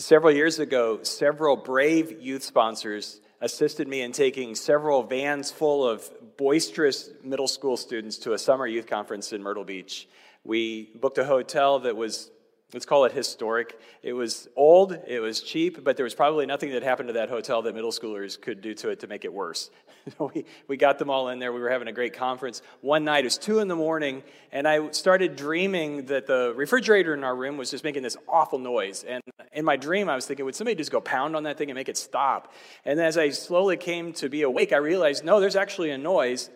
Several years ago, several brave youth sponsors assisted me in taking several vans full of boisterous middle school students to a summer youth conference in Myrtle Beach. We booked a hotel that was let's call it historic. It was old, it was cheap, but there was probably nothing that happened to that hotel that middle schoolers could do to it to make it worse. we, we got them all in there. We were having a great conference. One night, it was two in the morning, and I started dreaming that the refrigerator in our room was just making this awful noise. And in my dream, I was thinking, would somebody just go pound on that thing and make it stop? And as I slowly came to be awake, I realized, no, there's actually a noise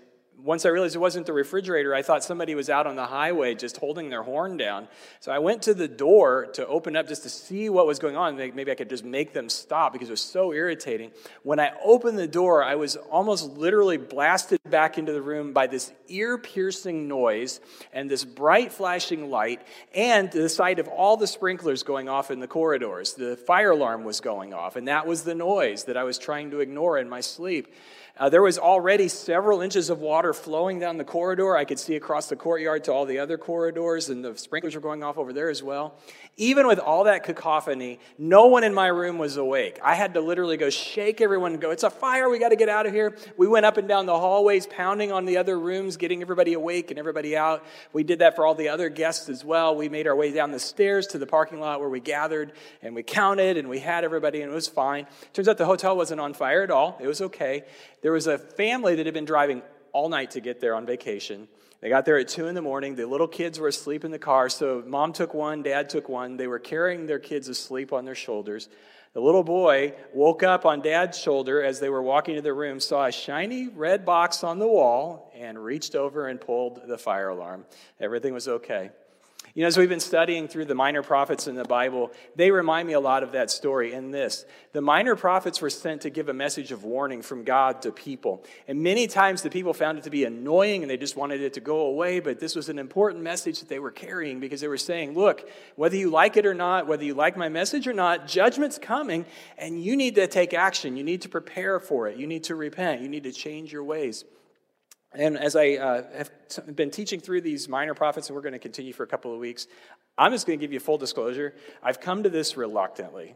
once I realized it wasn't the refrigerator, I thought somebody was out on the highway just holding their horn down. So I went to the door to open up just to see what was going on. Maybe I could just make them stop because it was so irritating. When I opened the door, I was almost literally blasted back into the room by this ear piercing noise and this bright flashing light and the sight of all the sprinklers going off in the corridors. The fire alarm was going off, and that was the noise that I was trying to ignore in my sleep. Uh, there was already several inches of water flowing down the corridor. I could see across the courtyard to all the other corridors, and the sprinklers were going off over there as well. Even with all that cacophony, no one in my room was awake. I had to literally go shake everyone and go, It's a fire, we got to get out of here. We went up and down the hallways, pounding on the other rooms, getting everybody awake and everybody out. We did that for all the other guests as well. We made our way down the stairs to the parking lot where we gathered, and we counted, and we had everybody, and it was fine. Turns out the hotel wasn't on fire at all, it was okay. There was a family that had been driving all night to get there on vacation. They got there at 2 in the morning. The little kids were asleep in the car, so mom took one, dad took one. They were carrying their kids asleep on their shoulders. The little boy woke up on dad's shoulder as they were walking to their room, saw a shiny red box on the wall, and reached over and pulled the fire alarm. Everything was okay. You know, as we've been studying through the minor prophets in the Bible, they remind me a lot of that story in this. The minor prophets were sent to give a message of warning from God to people. And many times the people found it to be annoying and they just wanted it to go away, but this was an important message that they were carrying because they were saying, look, whether you like it or not, whether you like my message or not, judgment's coming and you need to take action. You need to prepare for it. You need to repent. You need to change your ways. And as I uh, have been teaching through these minor prophets, and we're going to continue for a couple of weeks, I'm just going to give you full disclosure. I've come to this reluctantly.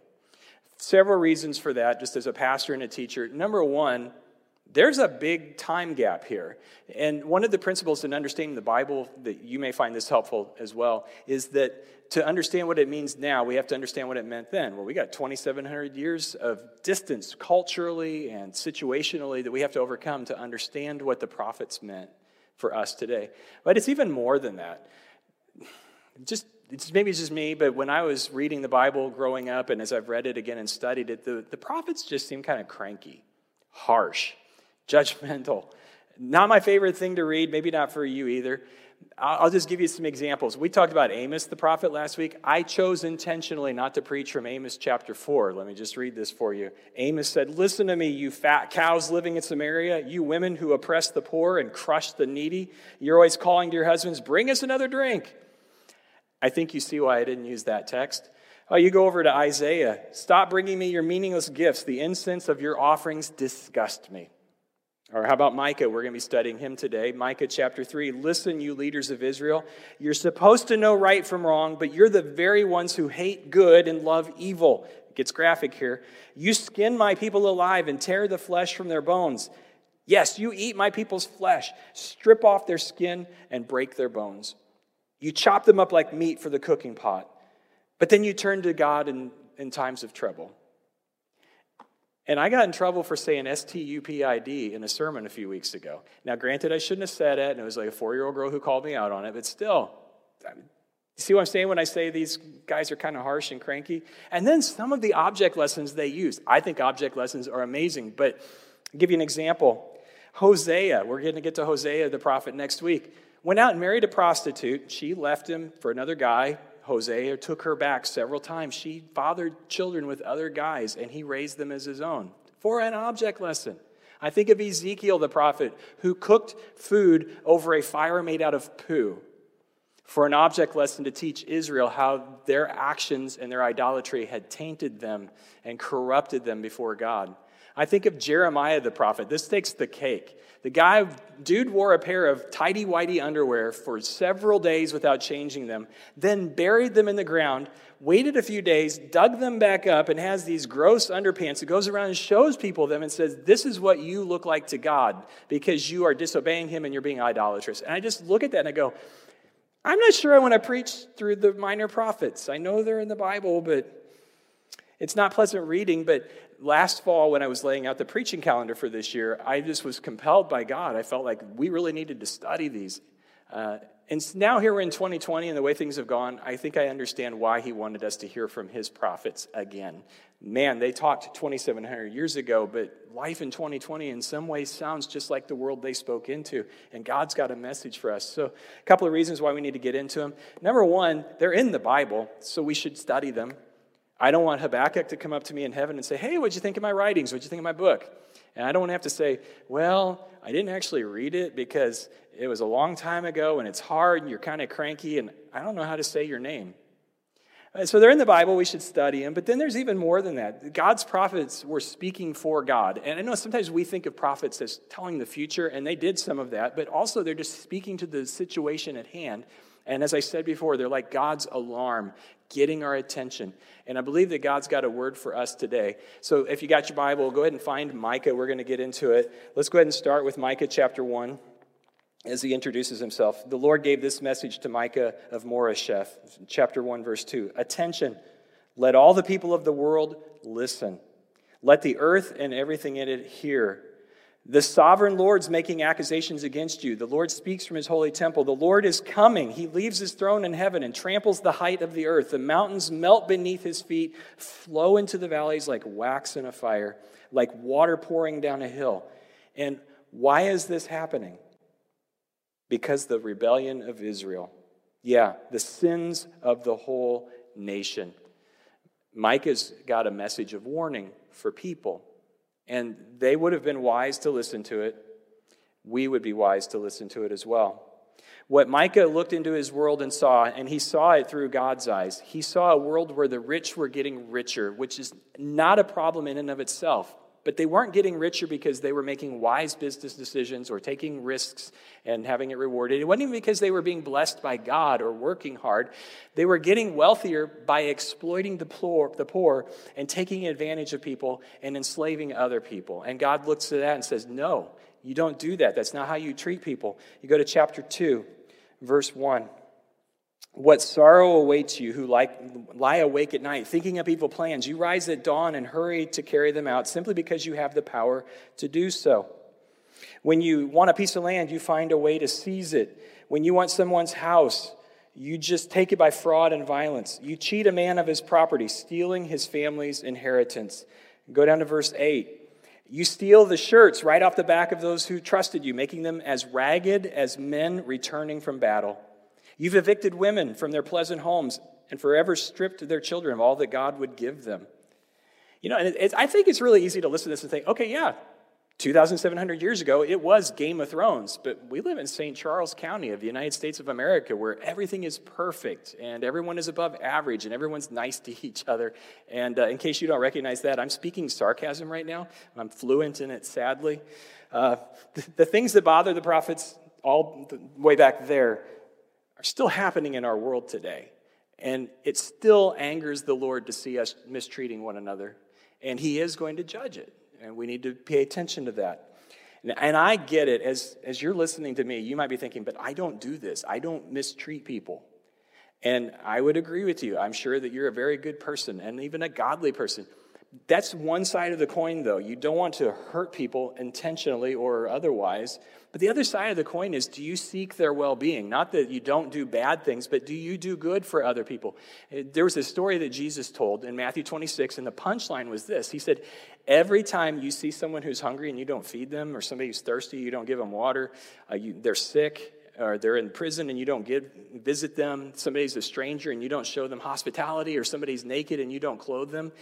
Several reasons for that, just as a pastor and a teacher. Number one, there's a big time gap here. And one of the principles in understanding the Bible that you may find this helpful as well is that to understand what it means now, we have to understand what it meant then. Well, we got 2,700 years of distance culturally and situationally that we have to overcome to understand what the prophets meant for us today. But it's even more than that. Just it's maybe it's just me, but when I was reading the Bible growing up and as I've read it again and studied it, the, the prophets just seem kind of cranky, harsh, judgmental. Not my favorite thing to read, maybe not for you either. I'll just give you some examples. We talked about Amos the prophet last week. I chose intentionally not to preach from Amos chapter 4. Let me just read this for you. Amos said, Listen to me, you fat cows living in Samaria, you women who oppress the poor and crush the needy. You're always calling to your husbands, Bring us another drink. I think you see why I didn't use that text. Oh, you go over to Isaiah. Stop bringing me your meaningless gifts. The incense of your offerings disgust me. Or how about Micah? We're going to be studying him today. Micah chapter 3. Listen, you leaders of Israel. You're supposed to know right from wrong, but you're the very ones who hate good and love evil. It gets graphic here. You skin my people alive and tear the flesh from their bones. Yes, you eat my people's flesh, strip off their skin, and break their bones. You chop them up like meat for the cooking pot, but then you turn to God in, in times of trouble. And I got in trouble for saying S T U P I D in a sermon a few weeks ago. Now, granted, I shouldn't have said it, and it was like a four year old girl who called me out on it, but still, you see what I'm saying when I say these guys are kind of harsh and cranky? And then some of the object lessons they use. I think object lessons are amazing, but I'll give you an example. Hosea, we're going to get to Hosea the prophet next week, went out and married a prostitute. She left him for another guy Hosea took her back several times. She fathered children with other guys, and he raised them as his own for an object lesson. I think of Ezekiel the prophet who cooked food over a fire made out of poo for an object lesson to teach Israel how their actions and their idolatry had tainted them and corrupted them before God. I think of Jeremiah the prophet. This takes the cake. The guy, dude wore a pair of tidy whitey underwear for several days without changing them, then buried them in the ground, waited a few days, dug them back up, and has these gross underpants. It goes around and shows people them and says, This is what you look like to God because you are disobeying Him and you're being idolatrous. And I just look at that and I go, I'm not sure I want to preach through the minor prophets. I know they're in the Bible, but it's not pleasant reading, but last fall when I was laying out the preaching calendar for this year, I just was compelled by God. I felt like we really needed to study these. Uh, and now here we're in 2020 and the way things have gone, I think I understand why he wanted us to hear from his prophets again. Man, they talked 2,700 years ago, but life in 2020 in some ways sounds just like the world they spoke into. And God's got a message for us. So, a couple of reasons why we need to get into them. Number one, they're in the Bible, so we should study them. I don't want Habakkuk to come up to me in heaven and say, Hey, what'd you think of my writings? What'd you think of my book? And I don't want to have to say, Well, I didn't actually read it because it was a long time ago and it's hard and you're kind of cranky and I don't know how to say your name. Uh, so they're in the Bible, we should study them. But then there's even more than that. God's prophets were speaking for God. And I know sometimes we think of prophets as telling the future, and they did some of that, but also they're just speaking to the situation at hand. And as I said before, they're like God's alarm, getting our attention. And I believe that God's got a word for us today. So if you got your Bible, go ahead and find Micah. We're going to get into it. Let's go ahead and start with Micah chapter 1 as he introduces himself. The Lord gave this message to Micah of Moresheth, chapter 1, verse 2. Attention, let all the people of the world listen. Let the earth and everything in it hear. The sovereign Lord's making accusations against you. The Lord speaks from his holy temple. The Lord is coming. He leaves his throne in heaven and tramples the height of the earth. The mountains melt beneath his feet, flow into the valleys like wax in a fire, like water pouring down a hill. And why is this happening? Because the rebellion of Israel. Yeah, the sins of the whole nation. Micah's got a message of warning for people. And they would have been wise to listen to it. We would be wise to listen to it as well. What Micah looked into his world and saw, and he saw it through God's eyes, he saw a world where the rich were getting richer, which is not a problem in and of itself. But they weren't getting richer because they were making wise business decisions or taking risks and having it rewarded. It wasn't even because they were being blessed by God or working hard. They were getting wealthier by exploiting the poor, the poor and taking advantage of people and enslaving other people. And God looks at that and says, No, you don't do that. That's not how you treat people. You go to chapter 2, verse 1. What sorrow awaits you who lie awake at night, thinking up evil plans. You rise at dawn and hurry to carry them out simply because you have the power to do so. When you want a piece of land, you find a way to seize it. When you want someone's house, you just take it by fraud and violence. You cheat a man of his property, stealing his family's inheritance. Go down to verse 8. You steal the shirts right off the back of those who trusted you, making them as ragged as men returning from battle. You've evicted women from their pleasant homes and forever stripped their children of all that God would give them. You know, and I think it's really easy to listen to this and think, okay, yeah, 2,700 years ago, it was Game of Thrones, but we live in St. Charles County of the United States of America where everything is perfect and everyone is above average and everyone's nice to each other. And uh, in case you don't recognize that, I'm speaking sarcasm right now. I'm fluent in it, sadly. Uh, the, the things that bother the prophets all the way back there are still happening in our world today. And it still angers the Lord to see us mistreating one another. And He is going to judge it. And we need to pay attention to that. And I get it. As, as you're listening to me, you might be thinking, but I don't do this. I don't mistreat people. And I would agree with you. I'm sure that you're a very good person and even a godly person. That's one side of the coin, though. You don't want to hurt people intentionally or otherwise. But the other side of the coin is do you seek their well being? Not that you don't do bad things, but do you do good for other people? Uh, there was a story that Jesus told in Matthew 26, and the punchline was this He said, Every time you see someone who's hungry and you don't feed them, or somebody who's thirsty, you don't give them water, uh, you, they're sick, or they're in prison and you don't give, visit them, somebody's a stranger and you don't show them hospitality, or somebody's naked and you don't clothe them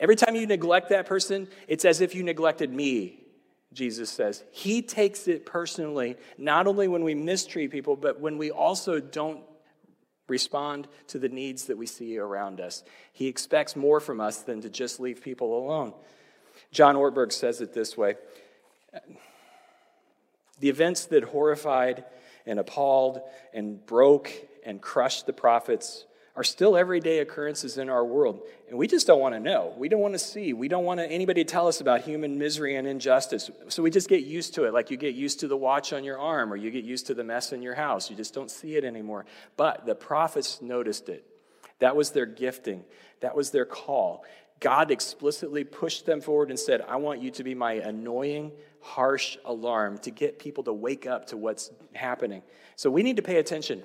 Every time you neglect that person, it's as if you neglected me, Jesus says. He takes it personally, not only when we mistreat people, but when we also don't respond to the needs that we see around us. He expects more from us than to just leave people alone. John Ortberg says it this way The events that horrified and appalled and broke and crushed the prophets are still everyday occurrences in our world. And we just don't want to know. We don't want to see. We don't want anybody to tell us about human misery and injustice. So we just get used to it, like you get used to the watch on your arm or you get used to the mess in your house. You just don't see it anymore. But the prophets noticed it. That was their gifting, that was their call. God explicitly pushed them forward and said, I want you to be my annoying, harsh alarm to get people to wake up to what's happening. So we need to pay attention.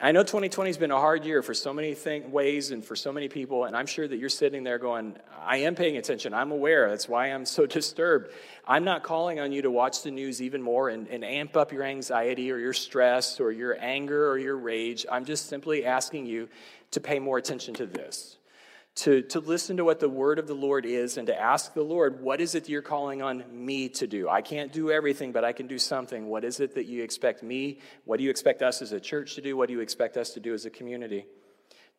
I know 2020 has been a hard year for so many thing, ways and for so many people, and I'm sure that you're sitting there going, I am paying attention. I'm aware. That's why I'm so disturbed. I'm not calling on you to watch the news even more and, and amp up your anxiety or your stress or your anger or your rage. I'm just simply asking you to pay more attention to this to, to listen to what the word of the Lord is and to ask the Lord, what is it you're calling on me to do? I can't do everything, but I can do something. What is it that you expect me? What do you expect us as a church to do? What do you expect us to do as a community?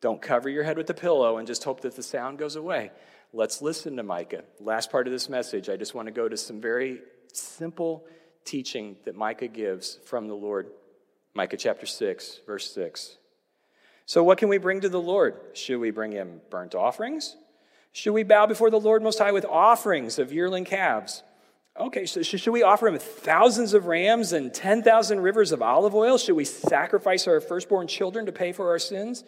Don't cover your head with a pillow and just hope that the sound goes away. Let's listen to Micah. Last part of this message, I just want to go to some very simple teaching that Micah gives from the Lord. Micah chapter 6, verse 6. So, what can we bring to the Lord? Should we bring him burnt offerings? Should we bow before the Lord Most High with offerings of yearling calves? Okay, so should we offer him thousands of rams and 10,000 rivers of olive oil? Should we sacrifice our firstborn children to pay for our sins?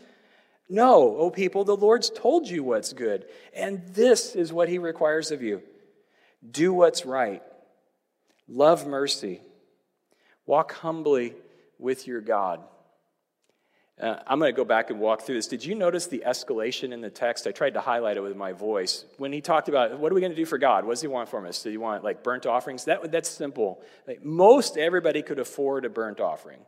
No, O people, the Lord's told you what's good, and this is what he requires of you do what's right, love mercy, walk humbly with your God. Uh, I'm going to go back and walk through this. Did you notice the escalation in the text? I tried to highlight it with my voice. When he talked about what are we going to do for God? What does he want from us? Do you want like burnt offerings? That, that's simple. Like, most everybody could afford a burnt offering.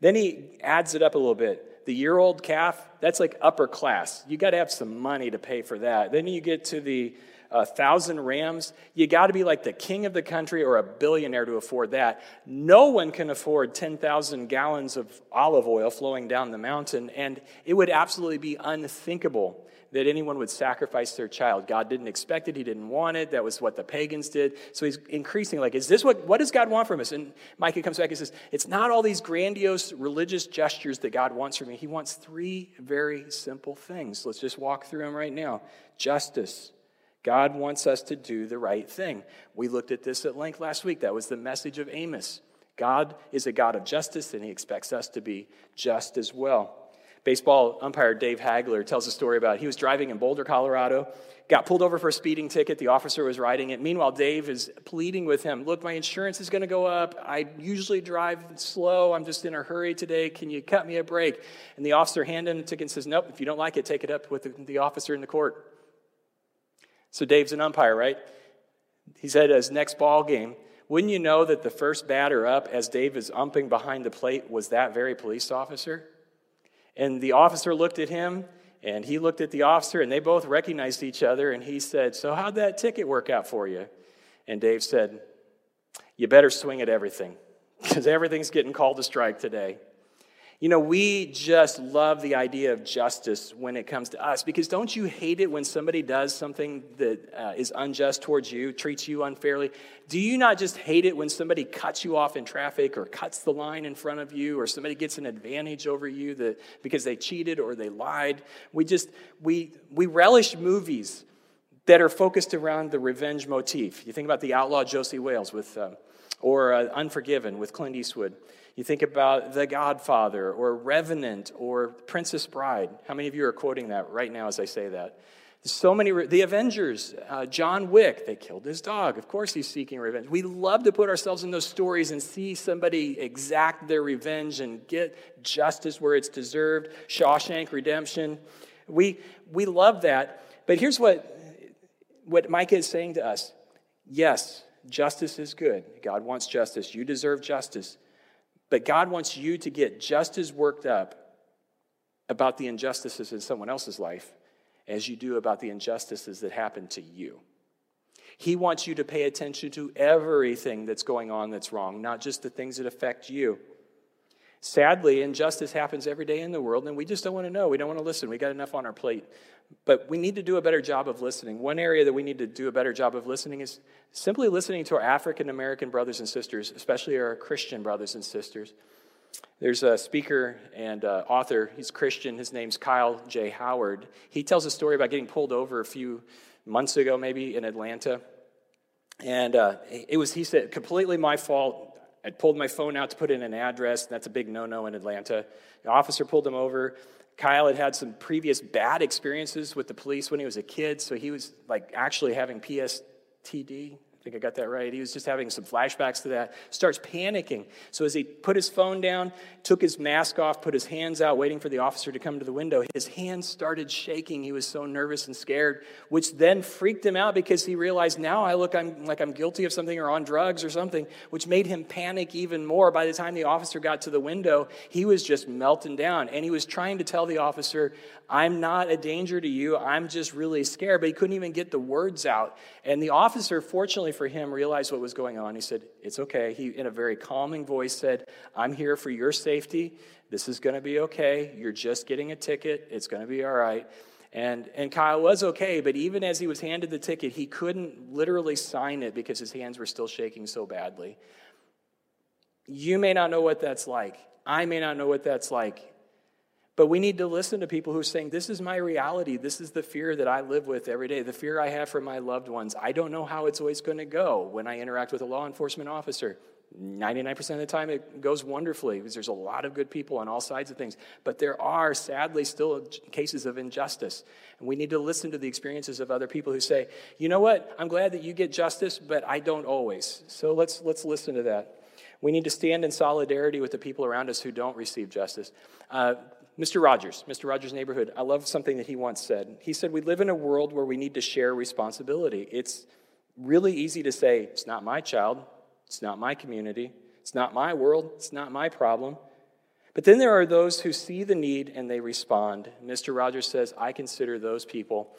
Then he adds it up a little bit. The year old calf, that's like upper class. You got to have some money to pay for that. Then you get to the a thousand rams, you got to be like the king of the country or a billionaire to afford that. No one can afford 10,000 gallons of olive oil flowing down the mountain, and it would absolutely be unthinkable that anyone would sacrifice their child. God didn't expect it, He didn't want it. That was what the pagans did. So He's increasing, like, is this what, what does God want from us? And Micah comes back and says, It's not all these grandiose religious gestures that God wants from you. He wants three very simple things. Let's just walk through them right now justice God wants us to do the right thing. We looked at this at length last week. That was the message of Amos. God is a God of justice, and he expects us to be just as well. Baseball umpire Dave Hagler tells a story about he was driving in Boulder, Colorado, got pulled over for a speeding ticket. The officer was writing it. Meanwhile, Dave is pleading with him Look, my insurance is going to go up. I usually drive slow. I'm just in a hurry today. Can you cut me a break? And the officer handed him the ticket and says, Nope, if you don't like it, take it up with the, the officer in the court. So Dave's an umpire, right? He said, as next ball game. Wouldn't you know that the first batter up as Dave is umping behind the plate was that very police officer? And the officer looked at him and he looked at the officer and they both recognized each other and he said, So how'd that ticket work out for you? And Dave said, You better swing at everything because everything's getting called a strike today. You know, we just love the idea of justice when it comes to us because don't you hate it when somebody does something that uh, is unjust towards you, treats you unfairly? Do you not just hate it when somebody cuts you off in traffic or cuts the line in front of you or somebody gets an advantage over you that, because they cheated or they lied? We just, we, we relish movies that are focused around the revenge motif. You think about the outlaw Josey Wales with, uh, or uh, Unforgiven with Clint Eastwood. You think about The Godfather or Revenant or Princess Bride. How many of you are quoting that right now as I say that? So many, the Avengers, uh, John Wick, they killed his dog. Of course, he's seeking revenge. We love to put ourselves in those stories and see somebody exact their revenge and get justice where it's deserved. Shawshank Redemption. We, we love that. But here's what, what Micah is saying to us yes, justice is good. God wants justice. You deserve justice. But God wants you to get just as worked up about the injustices in someone else's life as you do about the injustices that happen to you. He wants you to pay attention to everything that's going on that's wrong, not just the things that affect you. Sadly, injustice happens every day in the world, and we just don't want to know. We don't want to listen. We got enough on our plate. But we need to do a better job of listening. One area that we need to do a better job of listening is simply listening to our African American brothers and sisters, especially our Christian brothers and sisters. There's a speaker and uh, author, he's Christian, his name's Kyle J. Howard. He tells a story about getting pulled over a few months ago, maybe in Atlanta. And uh, it was, he said, completely my fault. I pulled my phone out to put in an address. and That's a big no no in Atlanta. The officer pulled him over. Kyle had had some previous bad experiences with the police when he was a kid, so he was like actually having PSTD, think I got that right. He was just having some flashbacks to that. Starts panicking. So as he put his phone down, took his mask off, put his hands out, waiting for the officer to come to the window, his hands started shaking. He was so nervous and scared, which then freaked him out because he realized now I look I'm, like I'm guilty of something or on drugs or something, which made him panic even more. By the time the officer got to the window, he was just melting down. And he was trying to tell the officer, I'm not a danger to you. I'm just really scared. But he couldn't even get the words out. And the officer, fortunately for him, realized what was going on. He said, It's okay. He, in a very calming voice, said, I'm here for your safety. This is going to be okay. You're just getting a ticket. It's going to be all right. And, and Kyle was okay, but even as he was handed the ticket, he couldn't literally sign it because his hands were still shaking so badly. You may not know what that's like. I may not know what that's like. But we need to listen to people who are saying, This is my reality. This is the fear that I live with every day, the fear I have for my loved ones. I don't know how it's always going to go when I interact with a law enforcement officer. 99% of the time, it goes wonderfully because there's a lot of good people on all sides of things. But there are, sadly, still cases of injustice. And we need to listen to the experiences of other people who say, you know what, I'm glad that you get justice, but I don't always. So let's, let's listen to that. We need to stand in solidarity with the people around us who don't receive justice. Uh, Mr. Rogers, Mr. Rogers' neighborhood, I love something that he once said. He said, We live in a world where we need to share responsibility. It's really easy to say, It's not my child, it's not my community, it's not my world, it's not my problem. But then there are those who see the need and they respond. Mr. Rogers says, I consider those people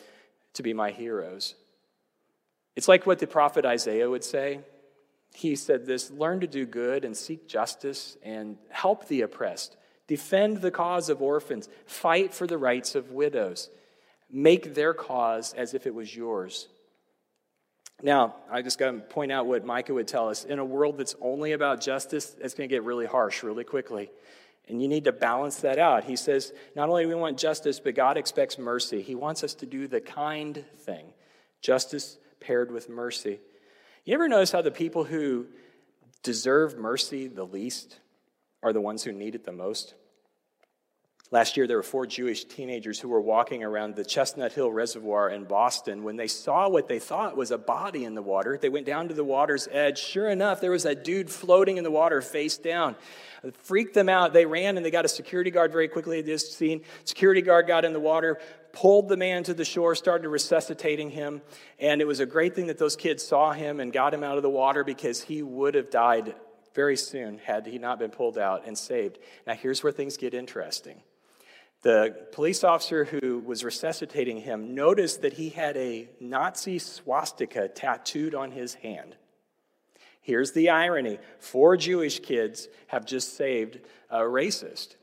to be my heroes. It's like what the prophet Isaiah would say. He said this learn to do good and seek justice and help the oppressed. Defend the cause of orphans. Fight for the rights of widows. Make their cause as if it was yours. Now, I just got to point out what Micah would tell us. In a world that's only about justice, it's going to get really harsh really quickly. And you need to balance that out. He says, not only do we want justice, but God expects mercy. He wants us to do the kind thing justice paired with mercy. You ever notice how the people who deserve mercy the least are the ones who need it the most? Last year, there were four Jewish teenagers who were walking around the Chestnut Hill Reservoir in Boston. When they saw what they thought was a body in the water, they went down to the water's edge. Sure enough, there was a dude floating in the water face down. It freaked them out. They ran and they got a security guard very quickly at this scene. Security guard got in the water, pulled the man to the shore, started resuscitating him. And it was a great thing that those kids saw him and got him out of the water because he would have died very soon had he not been pulled out and saved. Now, here's where things get interesting. The police officer who was resuscitating him noticed that he had a Nazi swastika tattooed on his hand. Here's the irony four Jewish kids have just saved a racist.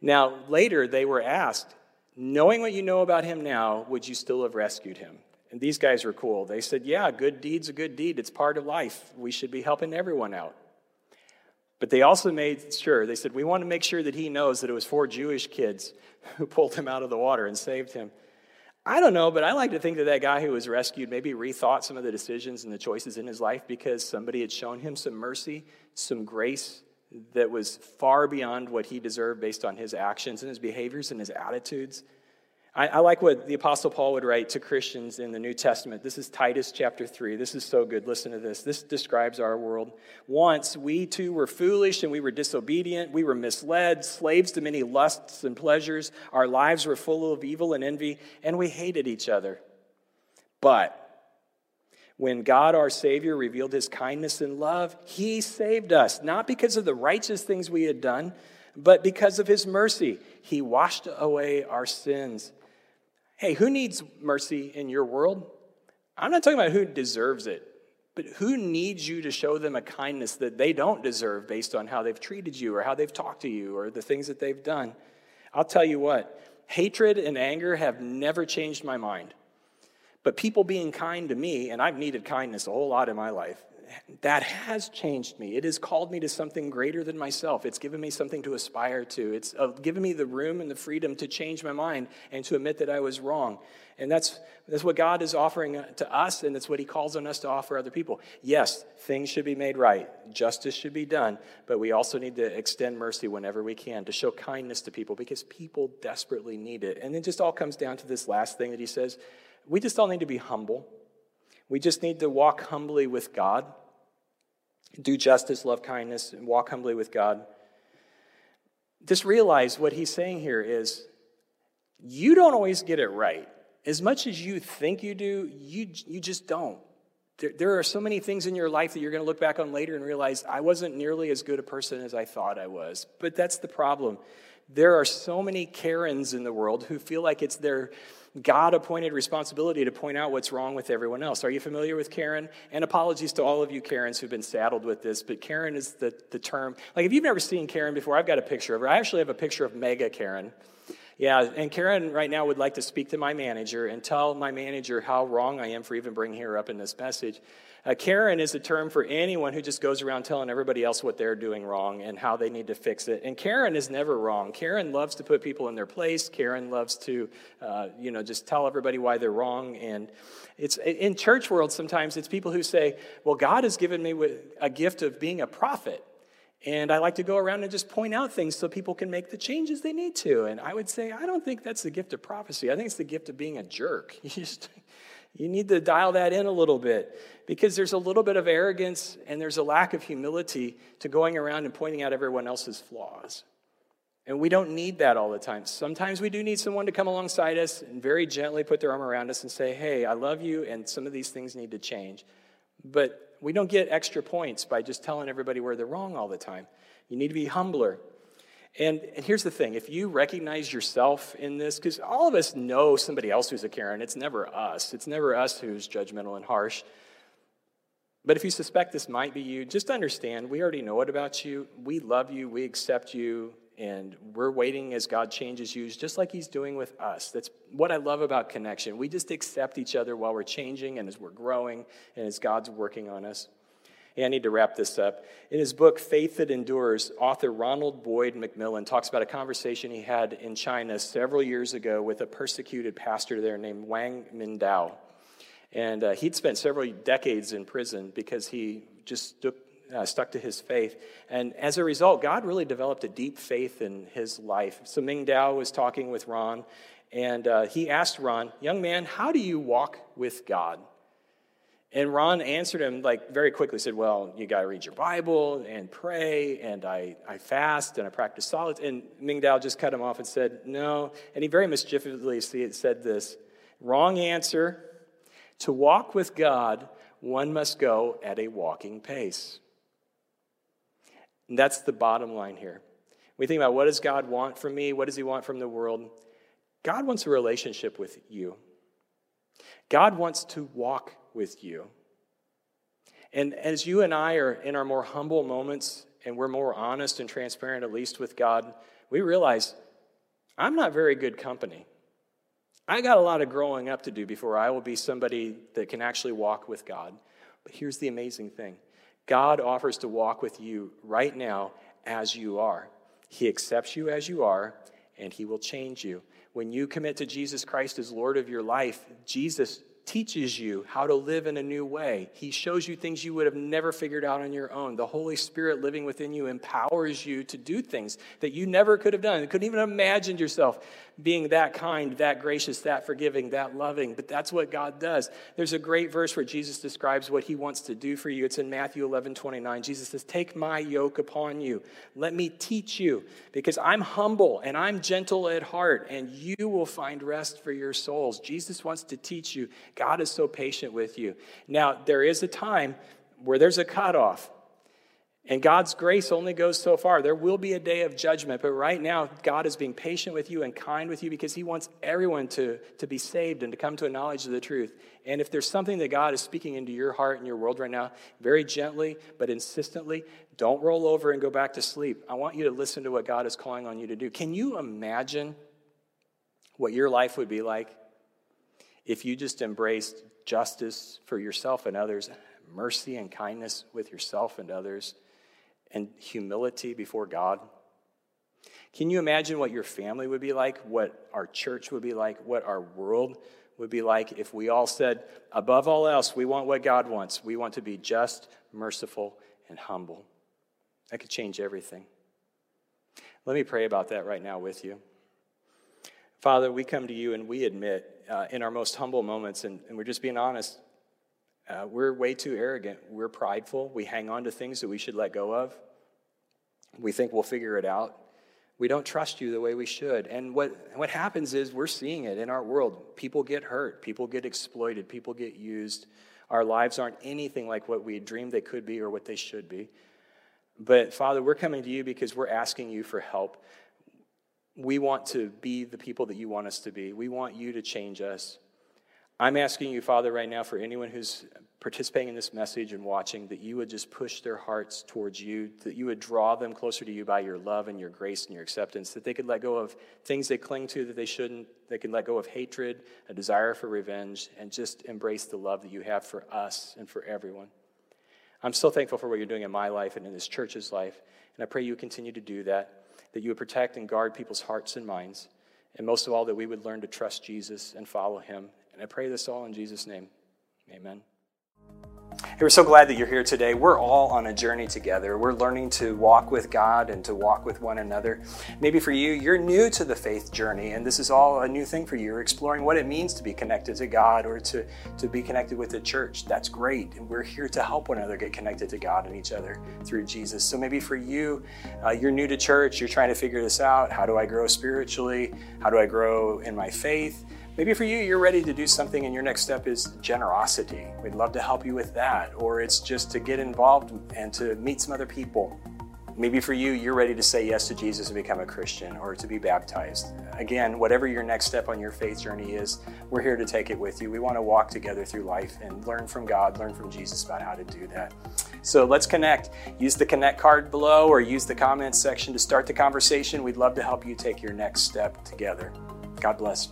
Now, later they were asked, knowing what you know about him now, would you still have rescued him? And these guys were cool. They said, Yeah, good deed's a good deed. It's part of life. We should be helping everyone out. But they also made sure, they said, we want to make sure that he knows that it was four Jewish kids who pulled him out of the water and saved him. I don't know, but I like to think that that guy who was rescued maybe rethought some of the decisions and the choices in his life because somebody had shown him some mercy, some grace that was far beyond what he deserved based on his actions and his behaviors and his attitudes. I, I, like what the Apostle Paul would write to Christians in the New Testament. This is Titus chapter 3. This is so good. Listen to this. This describes our world. Once we too were foolish and we were disobedient. We were misled, slaves to many lusts and pleasures. Our lives were full of evil and envy, and we hated each other. But when God our Savior revealed his kindness and love, he saved us, not because of the righteous things we had done, but because of his mercy. He washed away our sins Hey, who needs mercy in your world? I'm not talking about who deserves it, but who needs you to show them a kindness that they don't deserve based on how they've treated you or how they've talked to you or the things that they've done? I'll tell you what, Hatred and anger have never changed my mind. But people being kind to me, and I've needed kindness a whole lot in my life, that has changed me. It has called me to something greater than myself. It's given me something to aspire to. It's uh, given me the room and the freedom to change my mind and to admit that I was wrong. And that's, that's what God is offering uh, to us, and that's what He calls on us to offer other people. Yes, things should be made right, justice should be done, but we also need to extend mercy whenever we can, to show kindness to people because people desperately need it. And it just all comes down to this last thing that He says we just all need to be humble. We just need to walk humbly with God, do justice, love kindness, and walk humbly with God. Just realize what he's saying here is you don't always get it right. As much as you think you do, you, you just don't. There, there are so many things in your life that you're going to look back on later and realize I wasn't nearly as good a person as I thought I was. But that's the problem. There are so many Karens in the world who feel like it's their God appointed responsibility to point out what's wrong with everyone else. Are you familiar with Karen? And apologies to all of you Karens who've been saddled with this, but Karen is the, the term. Like, if you've never seen Karen before, I've got a picture of her. I actually have a picture of Mega Karen. Yeah, and Karen right now would like to speak to my manager and tell my manager how wrong I am for even bringing her up in this message. Uh, Karen is a term for anyone who just goes around telling everybody else what they're doing wrong and how they need to fix it. And Karen is never wrong. Karen loves to put people in their place. Karen loves to, uh, you know, just tell everybody why they're wrong. And it's in church world sometimes it's people who say, "Well, God has given me a gift of being a prophet." And I like to go around and just point out things so people can make the changes they need to. And I would say, I don't think that's the gift of prophecy. I think it's the gift of being a jerk. You just you need to dial that in a little bit because there's a little bit of arrogance and there's a lack of humility to going around and pointing out everyone else's flaws. And we don't need that all the time. Sometimes we do need someone to come alongside us and very gently put their arm around us and say, Hey, I love you, and some of these things need to change. But we don't get extra points by just telling everybody where they're wrong all the time. You need to be humbler. And, and here's the thing if you recognize yourself in this, because all of us know somebody else who's a Karen, it's never us. It's never us who's judgmental and harsh. But if you suspect this might be you, just understand we already know it about you. We love you, we accept you, and we're waiting as God changes you, just like He's doing with us. That's what I love about connection. We just accept each other while we're changing and as we're growing and as God's working on us. I need to wrap this up. In his book, Faith That Endures, author Ronald Boyd-MacMillan talks about a conversation he had in China several years ago with a persecuted pastor there named Wang Mingdao. And uh, he'd spent several decades in prison because he just stuck, uh, stuck to his faith. And as a result, God really developed a deep faith in his life. So Ming Dao was talking with Ron, and uh, he asked Ron, Young man, how do you walk with God? And Ron answered him like very quickly, said, Well, you got to read your Bible and pray, and I, I fast and I practice solitude. And Ming Dao just cut him off and said, No. And he very mischievously said this wrong answer. To walk with God, one must go at a walking pace. And that's the bottom line here. We think about what does God want from me? What does He want from the world? God wants a relationship with you. God wants to walk with you. And as you and I are in our more humble moments and we're more honest and transparent, at least with God, we realize I'm not very good company. I got a lot of growing up to do before I will be somebody that can actually walk with God. But here's the amazing thing God offers to walk with you right now as you are. He accepts you as you are, and He will change you. When you commit to Jesus Christ as Lord of your life, Jesus teaches you how to live in a new way. He shows you things you would have never figured out on your own. The Holy Spirit living within you empowers you to do things that you never could have done. You couldn't even imagine yourself being that kind, that gracious, that forgiving, that loving. But that's what God does. There's a great verse where Jesus describes what he wants to do for you. It's in Matthew 11 29. Jesus says, Take my yoke upon you. Let me teach you, because I'm humble and I'm gentle at heart, and you will find rest for your souls. Jesus wants to teach you. God is so patient with you. Now, there is a time where there's a cutoff. And God's grace only goes so far. There will be a day of judgment, but right now, God is being patient with you and kind with you because He wants everyone to, to be saved and to come to a knowledge of the truth. And if there's something that God is speaking into your heart and your world right now, very gently but insistently, don't roll over and go back to sleep. I want you to listen to what God is calling on you to do. Can you imagine what your life would be like if you just embraced justice for yourself and others, mercy and kindness with yourself and others, and humility before God? Can you imagine what your family would be like, what our church would be like, what our world would be like if we all said, above all else, we want what God wants? We want to be just, merciful, and humble. That could change everything. Let me pray about that right now with you. Father, we come to you and we admit uh, in our most humble moments, and, and we're just being honest, uh, we're way too arrogant. We're prideful. We hang on to things that we should let go of. We think we'll figure it out. We don't trust you the way we should. And what, what happens is we're seeing it in our world. People get hurt, people get exploited, people get used. Our lives aren't anything like what we dreamed they could be or what they should be. But Father, we're coming to you because we're asking you for help. We want to be the people that you want us to be. We want you to change us. I'm asking you, Father, right now for anyone who's participating in this message and watching, that you would just push their hearts towards you, that you would draw them closer to you by your love and your grace and your acceptance, that they could let go of things they cling to that they shouldn't, they could let go of hatred, a desire for revenge, and just embrace the love that you have for us and for everyone. I'm so thankful for what you're doing in my life and in this church's life, and I pray you continue to do that, that you would protect and guard people's hearts and minds, and most of all, that we would learn to trust Jesus and follow him. And I pray this all in Jesus' name. Amen. Hey, we're so glad that you're here today. We're all on a journey together. We're learning to walk with God and to walk with one another. Maybe for you, you're new to the faith journey, and this is all a new thing for you. You're exploring what it means to be connected to God or to, to be connected with the church. That's great. And we're here to help one another get connected to God and each other through Jesus. So maybe for you, uh, you're new to church, you're trying to figure this out. How do I grow spiritually? How do I grow in my faith? Maybe for you, you're ready to do something and your next step is generosity. We'd love to help you with that. Or it's just to get involved and to meet some other people. Maybe for you, you're ready to say yes to Jesus and become a Christian or to be baptized. Again, whatever your next step on your faith journey is, we're here to take it with you. We want to walk together through life and learn from God, learn from Jesus about how to do that. So let's connect. Use the connect card below or use the comments section to start the conversation. We'd love to help you take your next step together. God bless.